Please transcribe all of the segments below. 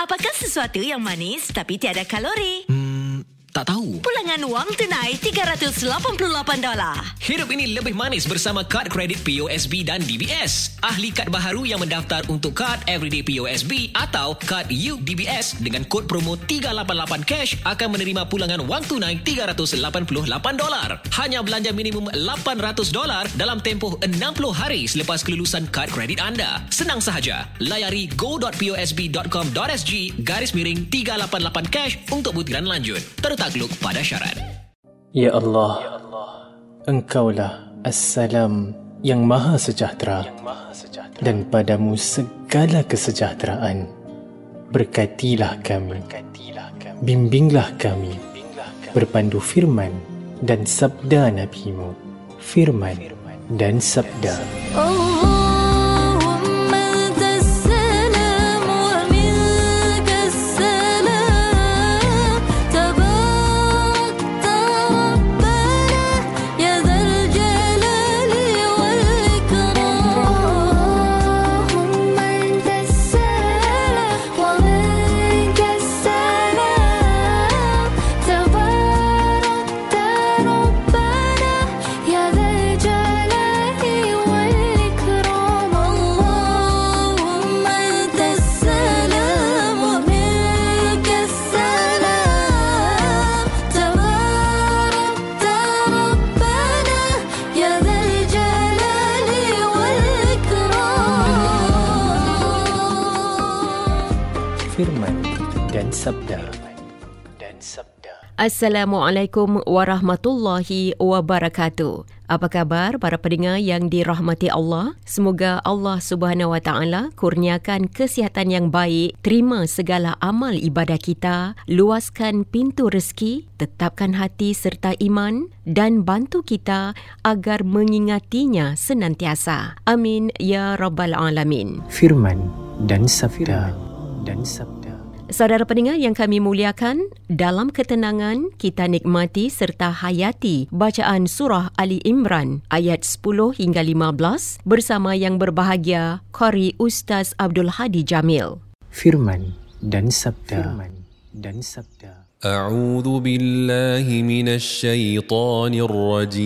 Apakah sesuatu yang manis tapi tiada kalori? Hmm, tak tahu. Pulangan wang tunai $388. Hidup ini lebih manis bersama kad kredit POSB dan DBS. Ahli kad baharu yang mendaftar untuk kad Everyday POSB atau kad UDBS dengan kod promo 388 cash akan menerima pulangan wang tunai $388. Hanya belanja minimum $800 dalam tempoh 60 hari selepas kelulusan kad kredit anda. Senang sahaja. Layari go.posb.com.sg garis miring 388 cash untuk butiran lanjut takluk pada syarat. Ya Allah, ya Allah. Engkaulah Assalam yang Maha Sejahtera. Yang Maha Sejahtera. Dan padamu segala kesejahteraan. Berkatilah kami. Berkatilah kami. Bimbinglah kami. Bimbinglah kami. Berpandu firman dan sabda NabiMu, Firman, firman. dan sabda. Allah. Sabda. Assalamualaikum warahmatullahi wabarakatuh. Apa khabar para pendengar yang dirahmati Allah? Semoga Allah Subhanahu Wa Taala kurniakan kesihatan yang baik, terima segala amal ibadah kita, luaskan pintu rezeki, tetapkan hati serta iman dan bantu kita agar mengingatinya senantiasa. Amin ya rabbal alamin. Firman dan sabda. Dan sabda. Saudara pendengar yang kami muliakan, dalam ketenangan kita nikmati serta hayati bacaan surah Ali Imran ayat 10 hingga 15 bersama yang berbahagia Qari Ustaz Abdul Hadi Jamil. Firman dan sabda. Firman dan sabda. أعوذ بالله من الشيطان الرجيم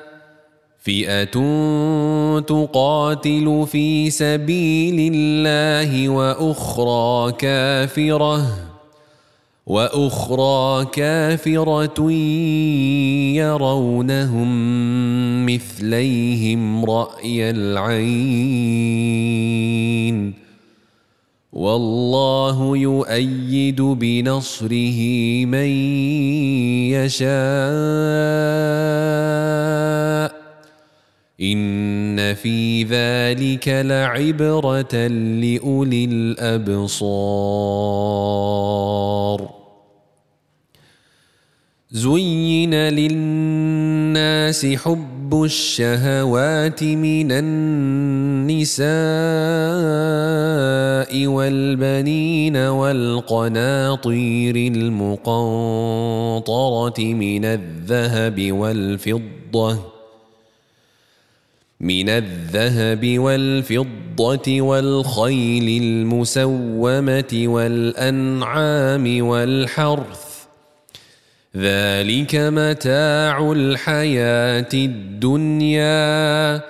فئه تقاتل في سبيل الله وأخرى كافره وأخرى كافره يرونهم مثليهم راي العين والله يؤيد بنصره من يشاء إن في ذلك لعبرة لأولي الأبصار. زين للناس حب الشهوات من النساء والبنين والقناطير المقنطره من الذهب والفضه من الذهب والفضة والخيل المسومة والأنعام والحرث. ذلك متاع الحياة الدنيا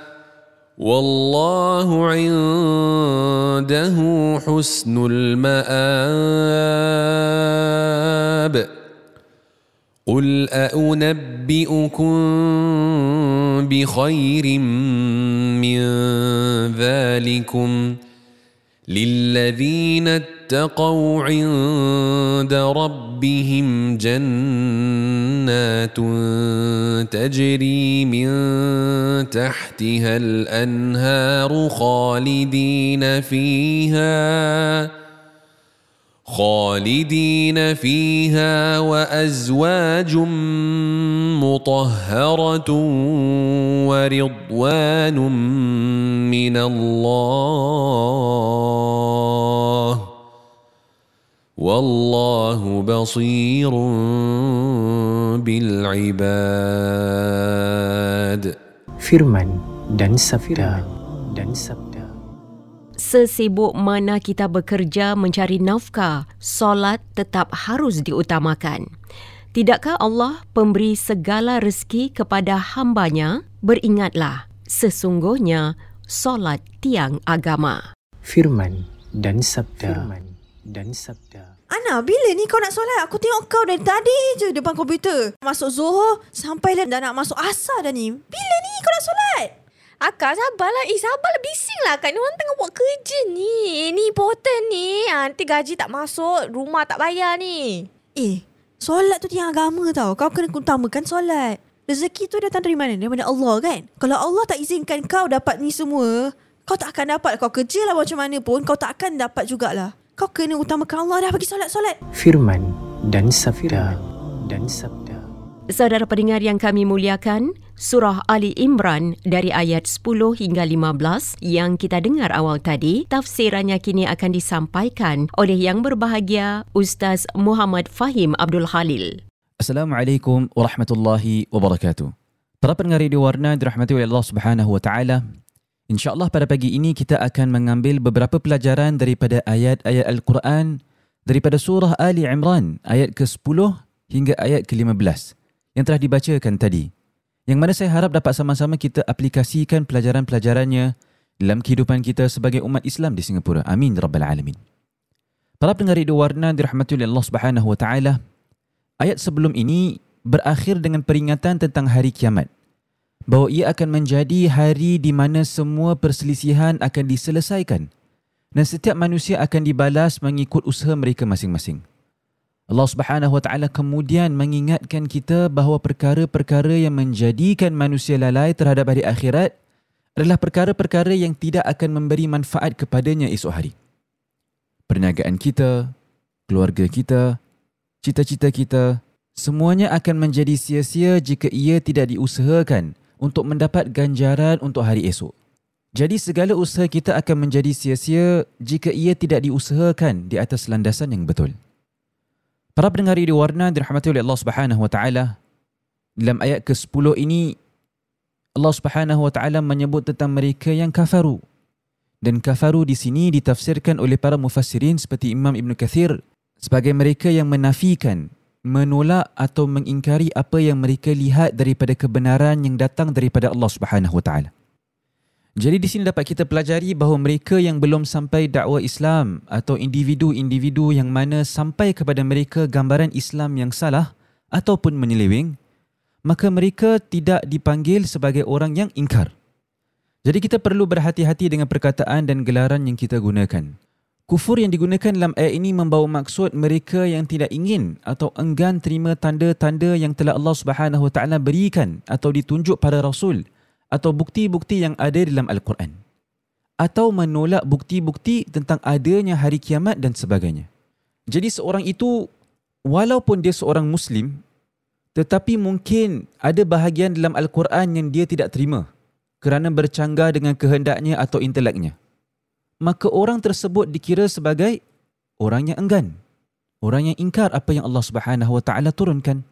والله عنده حسن المآب. قل أنبئكم بخير من ذلكم للذين اتقوا عند ربهم جنات تجري من تحتها الأنهار خالدين فيها خالدين فيها وأزواج مطهرة ورضوان من الله والله بصير بالعباد Firman dan sabda dan sabda. Sesibuk mana kita bekerja mencari nafkah, solat tetap harus diutamakan. Tidakkah Allah pemberi segala rezeki kepada hambanya? Beringatlah, sesungguhnya solat tiang agama. Firman dan sabda. Firman dan sabda. Ana, bila ni kau nak solat? Aku tengok kau dari tadi je depan komputer. Masuk Zohor, sampai dah nak masuk asar dah ni. Bila ni kau nak solat? Akak sabarlah. Eh sabarlah bising lah Kak ni orang tengah buat kerja ni. Ni important ni. Ha, nanti gaji tak masuk. Rumah tak bayar ni. Eh, solat tu tiang agama tau. Kau kena utamakan solat. Rezeki tu datang dari mana? Daripada Allah kan? Kalau Allah tak izinkan kau dapat ni semua, kau tak akan dapat. Kau kerja lah macam mana pun, kau tak akan dapat jugalah. Kau kena utamakan Allah dah bagi solat-solat. Firman dan sabda dan sabda. Saudara pendengar yang kami muliakan, surah Ali Imran dari ayat 10 hingga 15 yang kita dengar awal tadi, tafsirannya kini akan disampaikan oleh yang berbahagia Ustaz Muhammad Fahim Abdul Khalil. Assalamualaikum warahmatullahi wabarakatuh. Para pendengar Radio Warna dirahmati oleh Allah Subhanahu wa taala. Insya-Allah pada pagi ini kita akan mengambil beberapa pelajaran daripada ayat-ayat Al-Quran daripada surah Ali Imran ayat ke-10 hingga ayat ke-15 yang telah dibacakan tadi. Yang mana saya harap dapat sama-sama kita aplikasikan pelajaran-pelajarannya dalam kehidupan kita sebagai umat Islam di Singapura. Amin rabbal alamin. Para pendengar Radio Warna dirahmati oleh Allah Subhanahu wa taala. Ayat sebelum ini berakhir dengan peringatan tentang hari kiamat. Bahawa ia akan menjadi hari di mana semua perselisihan akan diselesaikan dan setiap manusia akan dibalas mengikut usaha mereka masing-masing. Allah Subhanahu Wa Taala kemudian mengingatkan kita bahawa perkara-perkara yang menjadikan manusia lalai terhadap hari akhirat adalah perkara-perkara yang tidak akan memberi manfaat kepadanya esok hari. Perniagaan kita, keluarga kita, cita-cita kita, semuanya akan menjadi sia-sia jika ia tidak diusahakan untuk mendapat ganjaran untuk hari esok. Jadi segala usaha kita akan menjadi sia-sia jika ia tidak diusahakan di atas landasan yang betul. Para pendengar di warna dirahmati oleh Allah Subhanahu wa taala. Dalam ayat ke-10 ini Allah Subhanahu wa taala menyebut tentang mereka yang kafaru. Dan kafaru di sini ditafsirkan oleh para mufassirin seperti Imam Ibn Kathir sebagai mereka yang menafikan, menolak atau mengingkari apa yang mereka lihat daripada kebenaran yang datang daripada Allah Subhanahu Wa Taala. Jadi di sini dapat kita pelajari bahawa mereka yang belum sampai dakwah Islam atau individu-individu yang mana sampai kepada mereka gambaran Islam yang salah ataupun menyeleweng, maka mereka tidak dipanggil sebagai orang yang ingkar. Jadi kita perlu berhati-hati dengan perkataan dan gelaran yang kita gunakan. Kufur yang digunakan dalam ayat ini membawa maksud mereka yang tidak ingin atau enggan terima tanda-tanda yang telah Allah Subhanahu Wa Taala berikan atau ditunjuk pada rasul atau bukti-bukti yang ada dalam al-Quran atau menolak bukti-bukti tentang adanya hari kiamat dan sebagainya. Jadi seorang itu walaupun dia seorang muslim tetapi mungkin ada bahagian dalam al-Quran yang dia tidak terima kerana bercanggah dengan kehendaknya atau inteleknya maka orang tersebut dikira sebagai orang yang enggan, orang yang ingkar apa yang Allah Subhanahu Wa Taala turunkan.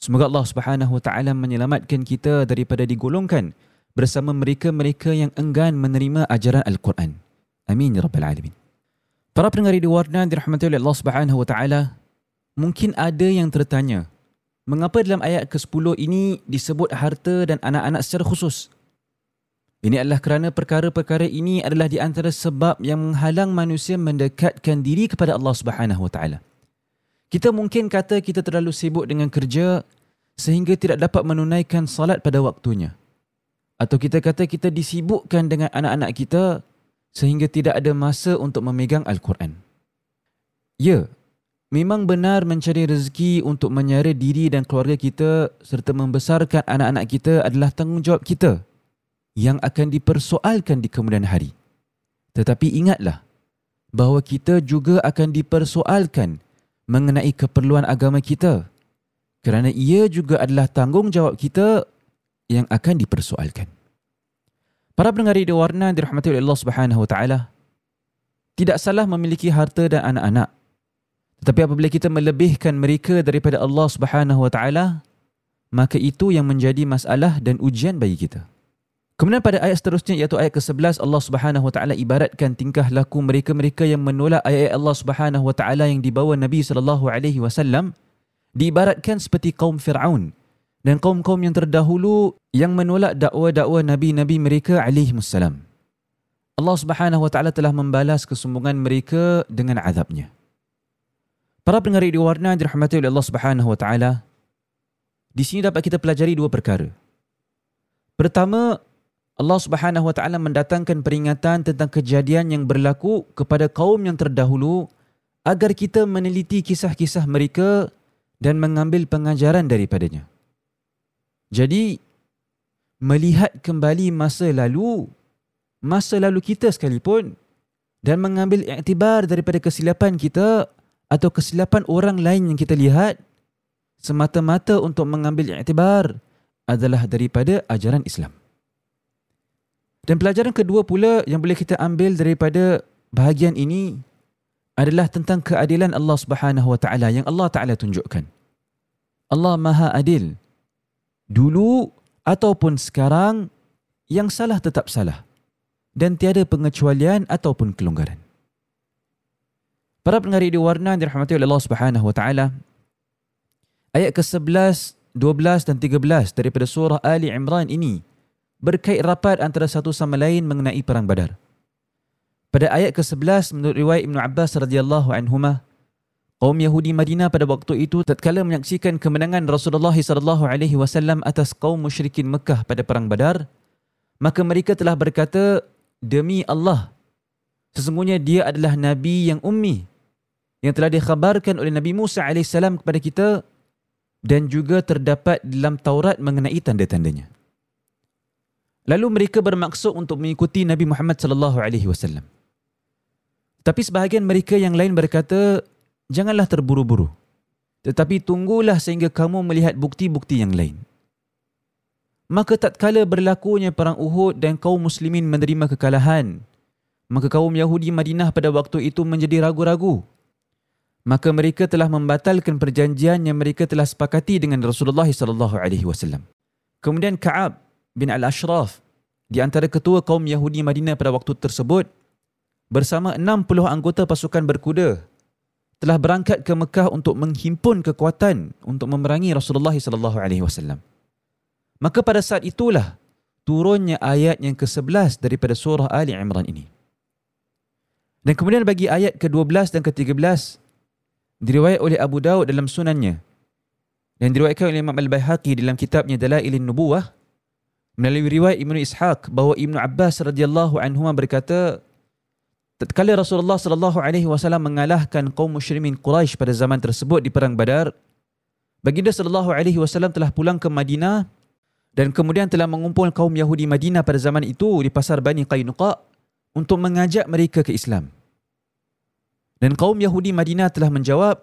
Semoga Allah Subhanahu Wa Taala menyelamatkan kita daripada digolongkan bersama mereka-mereka yang enggan menerima ajaran Al-Quran. Amin ya rabbal alamin. Para pendengar di Warna dirahmati oleh Allah Subhanahu wa taala, mungkin ada yang tertanya, mengapa dalam ayat ke-10 ini disebut harta dan anak-anak secara khusus? Ini adalah kerana perkara-perkara ini adalah di antara sebab yang menghalang manusia mendekatkan diri kepada Allah Subhanahu wa taala. Kita mungkin kata kita terlalu sibuk dengan kerja sehingga tidak dapat menunaikan salat pada waktunya. Atau kita kata kita disibukkan dengan anak-anak kita sehingga tidak ada masa untuk memegang Al-Quran. Ya, memang benar mencari rezeki untuk menyara diri dan keluarga kita serta membesarkan anak-anak kita adalah tanggungjawab kita yang akan dipersoalkan di kemudian hari. Tetapi ingatlah bahawa kita juga akan dipersoalkan mengenai keperluan agama kita kerana ia juga adalah tanggungjawab kita yang akan dipersoalkan. Para pendengar radio warna dirahmati oleh Allah Subhanahu Wa Taala, tidak salah memiliki harta dan anak-anak. Tetapi apabila kita melebihkan mereka daripada Allah Subhanahu Wa Taala, maka itu yang menjadi masalah dan ujian bagi kita. Kemudian pada ayat seterusnya iaitu ayat ke-11 Allah Subhanahu Wa Taala ibaratkan tingkah laku mereka-mereka yang menolak ayat Allah Subhanahu Wa Taala yang dibawa Nabi sallallahu alaihi wasallam diibaratkan seperti kaum Firaun dan kaum-kaum yang terdahulu yang menolak dakwah-dakwah nabi-nabi mereka alaihi wassalam. Allah Subhanahu wa taala telah membalas kesombongan mereka dengan azabnya. Para pendengar di warna dirahmati oleh Allah Subhanahu wa taala. Di sini dapat kita pelajari dua perkara. Pertama, Allah Subhanahu wa taala mendatangkan peringatan tentang kejadian yang berlaku kepada kaum yang terdahulu agar kita meneliti kisah-kisah mereka dan mengambil pengajaran daripadanya. Jadi melihat kembali masa lalu, masa lalu kita sekalipun dan mengambil iktibar daripada kesilapan kita atau kesilapan orang lain yang kita lihat semata-mata untuk mengambil iktibar adalah daripada ajaran Islam. Dan pelajaran kedua pula yang boleh kita ambil daripada bahagian ini adalah tentang keadilan Allah Subhanahu wa taala yang Allah taala tunjukkan. Allah Maha Adil. Dulu ataupun sekarang yang salah tetap salah dan tiada pengecualian ataupun kelonggaran. Para pendengar di warna dirahmati oleh Allah Subhanahu wa taala. Ayat ke-11, 12 dan 13 daripada surah Ali Imran ini berkait rapat antara satu sama lain mengenai perang Badar. Pada ayat ke-11 menurut riwayat Ibn Abbas radhiyallahu anhuma, kaum Yahudi Madinah pada waktu itu tatkala menyaksikan kemenangan Rasulullah sallallahu alaihi wasallam atas kaum musyrikin Mekah pada perang Badar, maka mereka telah berkata, demi Allah, sesungguhnya dia adalah nabi yang ummi yang telah dikhabarkan oleh Nabi Musa alaihissalam kepada kita dan juga terdapat dalam Taurat mengenai tanda-tandanya. Lalu mereka bermaksud untuk mengikuti Nabi Muhammad sallallahu alaihi wasallam. Tapi sebahagian mereka yang lain berkata, janganlah terburu-buru. Tetapi tunggulah sehingga kamu melihat bukti-bukti yang lain. Maka tatkala berlakunya perang Uhud dan kaum muslimin menerima kekalahan, maka kaum Yahudi Madinah pada waktu itu menjadi ragu-ragu. Maka mereka telah membatalkan perjanjian yang mereka telah sepakati dengan Rasulullah sallallahu alaihi wasallam. Kemudian Ka'ab bin Al-Ashraf di antara ketua kaum Yahudi Madinah pada waktu tersebut bersama 60 anggota pasukan berkuda telah berangkat ke Mekah untuk menghimpun kekuatan untuk memerangi Rasulullah sallallahu alaihi wasallam. Maka pada saat itulah turunnya ayat yang ke-11 daripada surah Ali Imran ini. Dan kemudian bagi ayat ke-12 dan ke-13 diriwayat oleh Abu Daud dalam sunannya dan diriwayatkan oleh Imam Al-Baihaqi dalam kitabnya Dalailin Nubuwah melalui riwayat Ibnu Ishaq bahawa Ibnu Abbas radhiyallahu anhu berkata tatkala Rasulullah sallallahu alaihi wasallam mengalahkan kaum musyrikin Quraisy pada zaman tersebut di perang Badar baginda sallallahu alaihi wasallam telah pulang ke Madinah dan kemudian telah mengumpul kaum Yahudi Madinah pada zaman itu di pasar Bani Qainuqa untuk mengajak mereka ke Islam. Dan kaum Yahudi Madinah telah menjawab,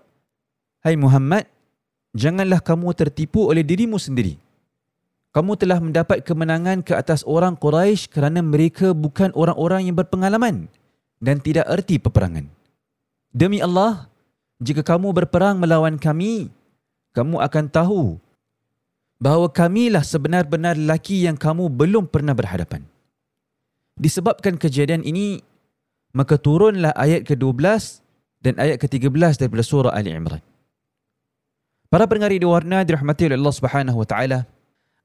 Hai Muhammad, janganlah kamu tertipu oleh dirimu sendiri. Kamu telah mendapat kemenangan ke atas orang Quraisy kerana mereka bukan orang-orang yang berpengalaman dan tidak erti peperangan. Demi Allah, jika kamu berperang melawan kami, kamu akan tahu bahawa kamilah sebenar-benar lelaki yang kamu belum pernah berhadapan. Disebabkan kejadian ini, maka turunlah ayat ke-12 dan ayat ke-13 daripada surah Ali Imran. Para pendengar di warna dirahmati oleh Allah Subhanahu wa taala.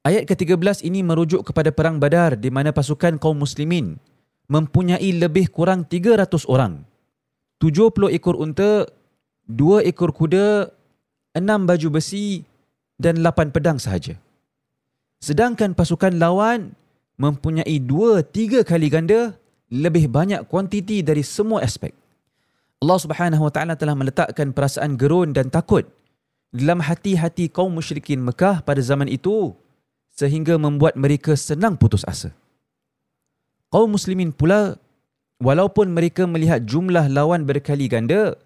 Ayat ke-13 ini merujuk kepada perang Badar di mana pasukan kaum muslimin mempunyai lebih kurang 300 orang. 70 ekor unta, 2 ekor kuda, 6 baju besi dan 8 pedang sahaja. Sedangkan pasukan lawan mempunyai 2-3 kali ganda lebih banyak kuantiti dari semua aspek. Allah Subhanahu Wa Taala telah meletakkan perasaan gerun dan takut dalam hati-hati kaum musyrikin Mekah pada zaman itu sehingga membuat mereka senang putus asa. Kaum muslimin pula walaupun mereka melihat jumlah lawan berkali ganda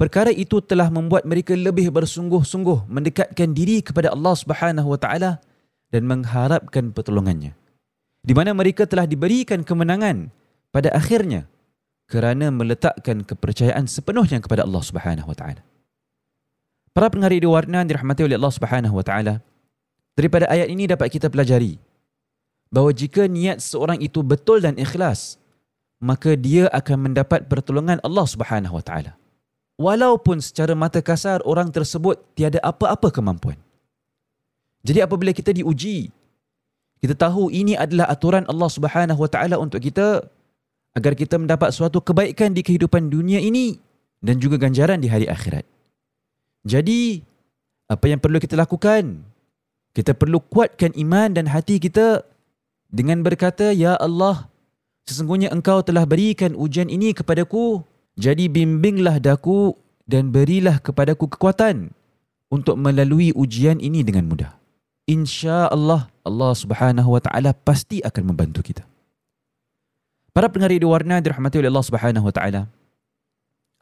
perkara itu telah membuat mereka lebih bersungguh-sungguh mendekatkan diri kepada Allah Subhanahu Wa Taala dan mengharapkan pertolongannya. Di mana mereka telah diberikan kemenangan pada akhirnya kerana meletakkan kepercayaan sepenuhnya kepada Allah Subhanahu Wa Taala. Para pendengar di warna dirahmati oleh Allah Subhanahu Wa Taala. Daripada ayat ini dapat kita pelajari bahawa jika niat seorang itu betul dan ikhlas, maka dia akan mendapat pertolongan Allah Subhanahu Wa Taala. Walaupun secara mata kasar orang tersebut tiada apa-apa kemampuan. Jadi apabila kita diuji, kita tahu ini adalah aturan Allah Subhanahu Wa Taala untuk kita agar kita mendapat suatu kebaikan di kehidupan dunia ini dan juga ganjaran di hari akhirat. Jadi, apa yang perlu kita lakukan? Kita perlu kuatkan iman dan hati kita dengan berkata, Ya Allah, sesungguhnya engkau telah berikan ujian ini kepadaku, jadi bimbinglah daku dan berilah kepadaku kekuatan untuk melalui ujian ini dengan mudah. Insya Allah, Allah subhanahu wa ta'ala pasti akan membantu kita. Para pendengar di warna dirahmati oleh Allah Subhanahu wa taala.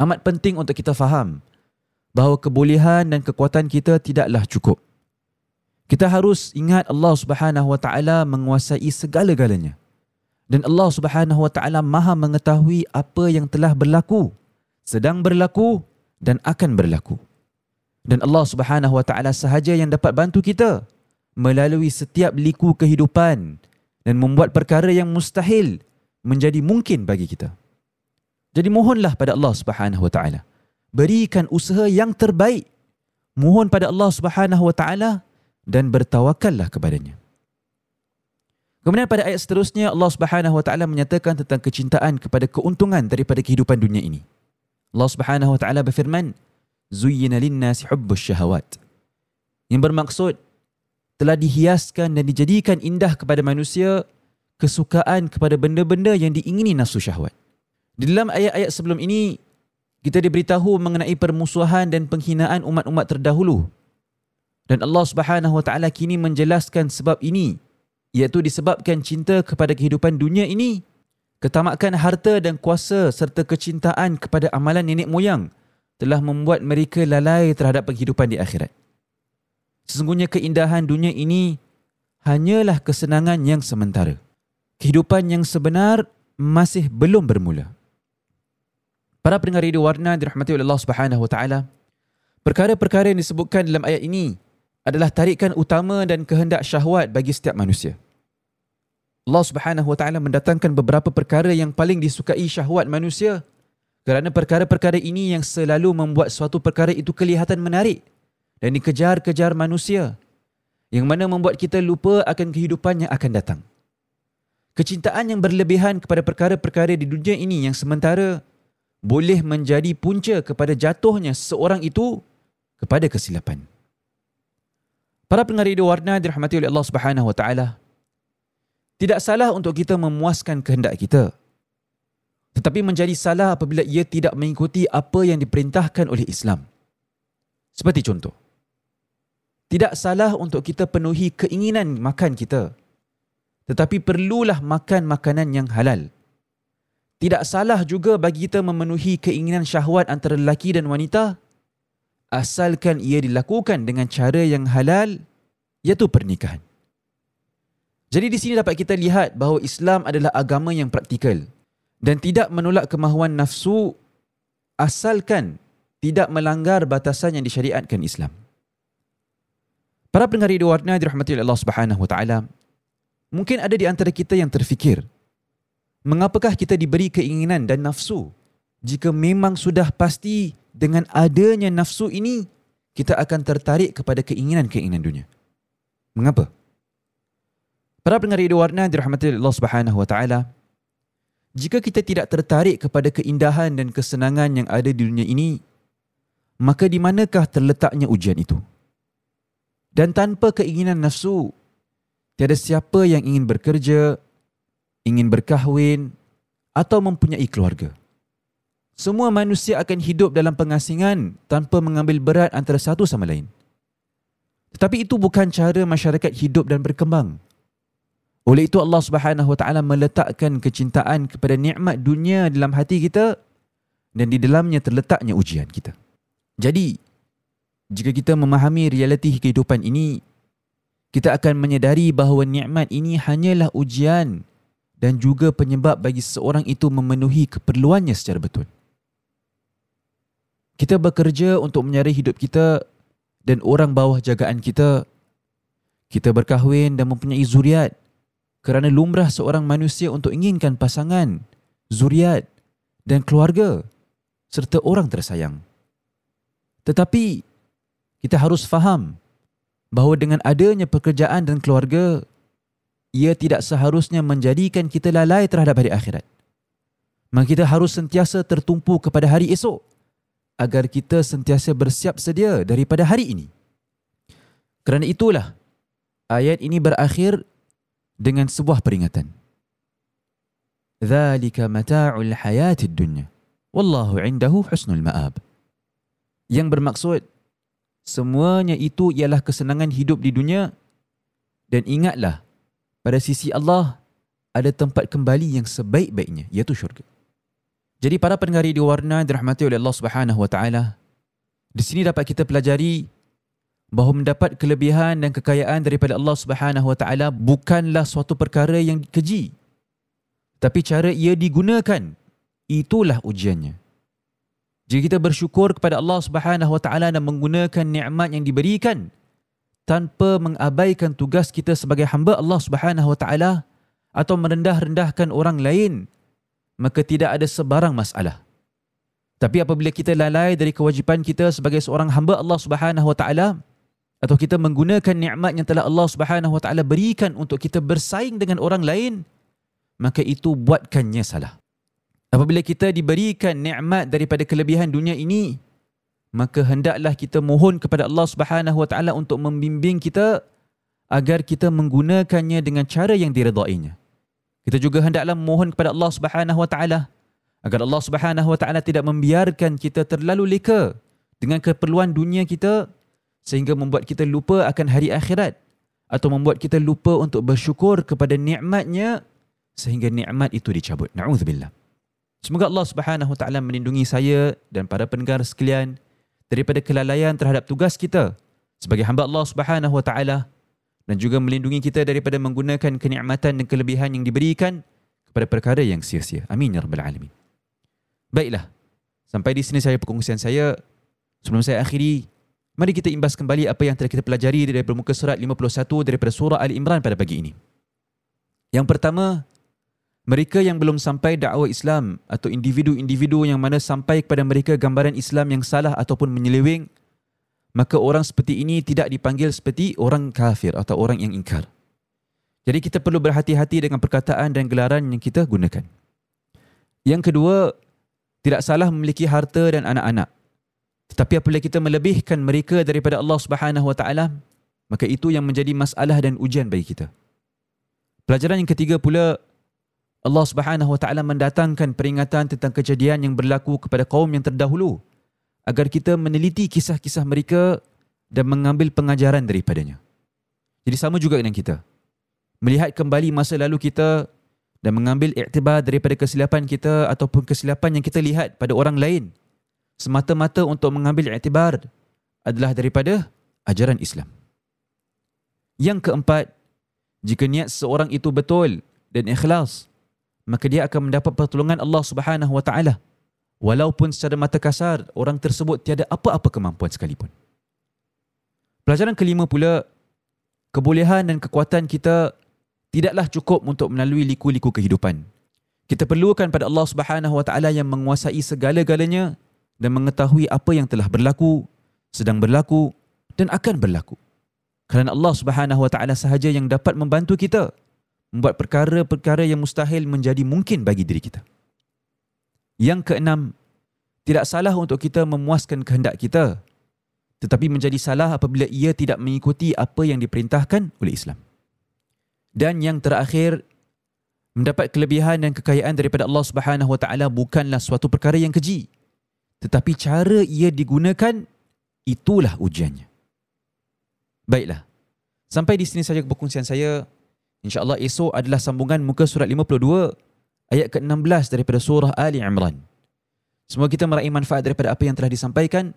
Amat penting untuk kita faham bahawa kebolehan dan kekuatan kita tidaklah cukup. Kita harus ingat Allah Subhanahu wa taala menguasai segala-galanya. Dan Allah Subhanahu wa taala Maha mengetahui apa yang telah berlaku, sedang berlaku dan akan berlaku. Dan Allah Subhanahu wa taala sahaja yang dapat bantu kita melalui setiap liku kehidupan dan membuat perkara yang mustahil menjadi mungkin bagi kita. Jadi mohonlah pada Allah Subhanahu wa taala. Berikan usaha yang terbaik. Mohon pada Allah Subhanahu wa taala dan bertawakallah kepadanya. Kemudian pada ayat seterusnya Allah Subhanahu wa taala menyatakan tentang kecintaan kepada keuntungan daripada kehidupan dunia ini. Allah Subhanahu wa taala berfirman, "Zuyyina lin-nasi hubbus syahawat." Yang bermaksud telah dihiaskan dan dijadikan indah kepada manusia kesukaan kepada benda-benda yang diingini nafsu syahwat. Di dalam ayat-ayat sebelum ini, kita diberitahu mengenai permusuhan dan penghinaan umat-umat terdahulu. Dan Allah Subhanahu Wa Taala kini menjelaskan sebab ini, iaitu disebabkan cinta kepada kehidupan dunia ini, ketamakan harta dan kuasa serta kecintaan kepada amalan nenek moyang telah membuat mereka lalai terhadap kehidupan di akhirat. Sesungguhnya keindahan dunia ini hanyalah kesenangan yang sementara kehidupan yang sebenar masih belum bermula. Para pendengar radio warna dirahmati oleh Allah Subhanahu wa taala. Perkara-perkara yang disebutkan dalam ayat ini adalah tarikan utama dan kehendak syahwat bagi setiap manusia. Allah Subhanahu wa taala mendatangkan beberapa perkara yang paling disukai syahwat manusia kerana perkara-perkara ini yang selalu membuat suatu perkara itu kelihatan menarik dan dikejar-kejar manusia yang mana membuat kita lupa akan kehidupan yang akan datang kecintaan yang berlebihan kepada perkara-perkara di dunia ini yang sementara boleh menjadi punca kepada jatuhnya seorang itu kepada kesilapan. Para pendengar radio warna dirahmati oleh Allah Subhanahu wa taala. Tidak salah untuk kita memuaskan kehendak kita. Tetapi menjadi salah apabila ia tidak mengikuti apa yang diperintahkan oleh Islam. Seperti contoh. Tidak salah untuk kita penuhi keinginan makan kita tetapi perlulah makan makanan yang halal. Tidak salah juga bagi kita memenuhi keinginan syahwat antara lelaki dan wanita asalkan ia dilakukan dengan cara yang halal iaitu pernikahan. Jadi di sini dapat kita lihat bahawa Islam adalah agama yang praktikal dan tidak menolak kemahuan nafsu asalkan tidak melanggar batasan yang disyariatkan Islam. Para pendengar Radio Warna dirahmati oleh Allah Subhanahu Taala, mungkin ada di antara kita yang terfikir, mengapakah kita diberi keinginan dan nafsu jika memang sudah pasti dengan adanya nafsu ini kita akan tertarik kepada keinginan-keinginan dunia. Mengapa? Para pendengar Radio Warna dirahmati Allah Subhanahu Wa Taala, jika kita tidak tertarik kepada keindahan dan kesenangan yang ada di dunia ini, maka di manakah terletaknya ujian itu? Dan tanpa keinginan nafsu, tiada siapa yang ingin bekerja, ingin berkahwin atau mempunyai keluarga. Semua manusia akan hidup dalam pengasingan tanpa mengambil berat antara satu sama lain. Tetapi itu bukan cara masyarakat hidup dan berkembang. Oleh itu Allah Subhanahu Wa Taala meletakkan kecintaan kepada nikmat dunia dalam hati kita dan di dalamnya terletaknya ujian kita. Jadi, jika kita memahami realiti kehidupan ini, kita akan menyedari bahawa nikmat ini hanyalah ujian dan juga penyebab bagi seseorang itu memenuhi keperluannya secara betul. Kita bekerja untuk menyara hidup kita dan orang bawah jagaan kita. Kita berkahwin dan mempunyai zuriat kerana lumrah seorang manusia untuk inginkan pasangan, zuriat dan keluarga serta orang tersayang. Tetapi kita harus faham bahawa dengan adanya pekerjaan dan keluarga, ia tidak seharusnya menjadikan kita lalai terhadap hari akhirat. Maka kita harus sentiasa tertumpu kepada hari esok agar kita sentiasa bersiap sedia daripada hari ini. Kerana itulah ayat ini berakhir dengan sebuah peringatan. Zalika mata'ul hayatid dunya. Wallahu indahu husnul ma'ab. Yang bermaksud semuanya itu ialah kesenangan hidup di dunia dan ingatlah pada sisi Allah ada tempat kembali yang sebaik-baiknya iaitu syurga. Jadi para pendengar di warna dirahmati oleh Allah Subhanahu Wa Taala, di sini dapat kita pelajari bahawa mendapat kelebihan dan kekayaan daripada Allah Subhanahu Wa Taala bukanlah suatu perkara yang keji. Tapi cara ia digunakan itulah ujiannya. Jika kita bersyukur kepada Allah Subhanahu Wa Taala dan menggunakan nikmat yang diberikan tanpa mengabaikan tugas kita sebagai hamba Allah Subhanahu Wa Taala atau merendah-rendahkan orang lain, maka tidak ada sebarang masalah. Tapi apabila kita lalai dari kewajipan kita sebagai seorang hamba Allah Subhanahu Wa Taala atau kita menggunakan nikmat yang telah Allah Subhanahu Wa Taala berikan untuk kita bersaing dengan orang lain, maka itu buatkannya salah. Apabila kita diberikan nikmat daripada kelebihan dunia ini, maka hendaklah kita mohon kepada Allah Subhanahu Wa Taala untuk membimbing kita agar kita menggunakannya dengan cara yang diredainya. Kita juga hendaklah mohon kepada Allah Subhanahu Wa Taala agar Allah Subhanahu Wa Taala tidak membiarkan kita terlalu leka dengan keperluan dunia kita sehingga membuat kita lupa akan hari akhirat atau membuat kita lupa untuk bersyukur kepada nikmatnya sehingga nikmat itu dicabut. Nauzubillah. Semoga Allah Subhanahu Wa Taala melindungi saya dan para pendengar sekalian daripada kelalaian terhadap tugas kita sebagai hamba Allah Subhanahu Wa Taala dan juga melindungi kita daripada menggunakan kenikmatan dan kelebihan yang diberikan kepada perkara yang sia-sia. Amin ya rabbal alamin. Baiklah. Sampai di sini saya perkongsian saya. Sebelum saya akhiri, mari kita imbas kembali apa yang telah kita pelajari dari muka surat 51 daripada surah Ali Imran pada pagi ini. Yang pertama, mereka yang belum sampai dakwah Islam atau individu-individu yang mana sampai kepada mereka gambaran Islam yang salah ataupun menyeleweng, maka orang seperti ini tidak dipanggil seperti orang kafir atau orang yang ingkar. Jadi kita perlu berhati-hati dengan perkataan dan gelaran yang kita gunakan. Yang kedua, tidak salah memiliki harta dan anak-anak. Tetapi apabila kita melebihkan mereka daripada Allah Subhanahu Wa Taala, maka itu yang menjadi masalah dan ujian bagi kita. Pelajaran yang ketiga pula, Allah Subhanahu Wa Taala mendatangkan peringatan tentang kejadian yang berlaku kepada kaum yang terdahulu agar kita meneliti kisah-kisah mereka dan mengambil pengajaran daripadanya. Jadi sama juga dengan kita. Melihat kembali masa lalu kita dan mengambil iktibar daripada kesilapan kita ataupun kesilapan yang kita lihat pada orang lain semata-mata untuk mengambil iktibar adalah daripada ajaran Islam. Yang keempat, jika niat seorang itu betul dan ikhlas, maka dia akan mendapat pertolongan Allah Subhanahu wa taala walaupun secara mata kasar orang tersebut tiada apa-apa kemampuan sekalipun. Pelajaran kelima pula kebolehan dan kekuatan kita tidaklah cukup untuk melalui liku-liku kehidupan. Kita perlukan pada Allah Subhanahu Wa Taala yang menguasai segala-galanya dan mengetahui apa yang telah berlaku, sedang berlaku dan akan berlaku. Kerana Allah Subhanahu Wa Taala sahaja yang dapat membantu kita membuat perkara-perkara yang mustahil menjadi mungkin bagi diri kita. Yang keenam, tidak salah untuk kita memuaskan kehendak kita, tetapi menjadi salah apabila ia tidak mengikuti apa yang diperintahkan oleh Islam. Dan yang terakhir, mendapat kelebihan dan kekayaan daripada Allah Subhanahu Wa Taala bukanlah suatu perkara yang keji, tetapi cara ia digunakan itulah ujiannya. Baiklah. Sampai di sini saja perkongsian saya. InsyaAllah esok adalah sambungan muka surat 52 ayat ke-16 daripada surah Ali Imran. Semoga kita meraih manfaat daripada apa yang telah disampaikan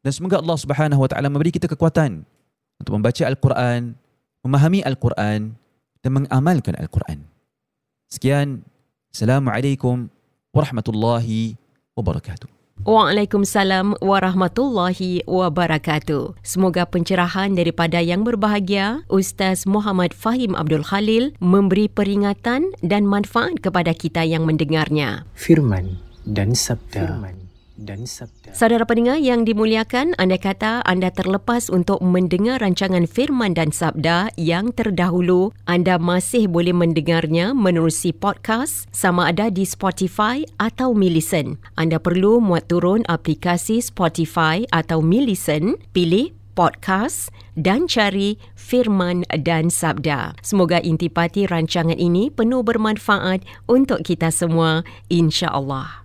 dan semoga Allah Subhanahu Wa Taala memberi kita kekuatan untuk membaca Al-Quran, memahami Al-Quran dan mengamalkan Al-Quran. Sekian. Assalamualaikum warahmatullahi wabarakatuh. Waalaikumsalam warahmatullahi wabarakatuh. Semoga pencerahan daripada yang berbahagia Ustaz Muhammad Fahim Abdul Khalil memberi peringatan dan manfaat kepada kita yang mendengarnya. Firman dan sabda. Firman dan sabda. Saudara pendengar yang dimuliakan, anda kata anda terlepas untuk mendengar rancangan firman dan sabda yang terdahulu. Anda masih boleh mendengarnya menerusi podcast sama ada di Spotify atau Millicent. Anda perlu muat turun aplikasi Spotify atau Millicent, pilih podcast dan cari firman dan sabda. Semoga intipati rancangan ini penuh bermanfaat untuk kita semua insya-Allah.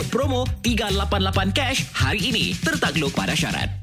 promo 388 cash hari ini. Tertakluk pada syarat.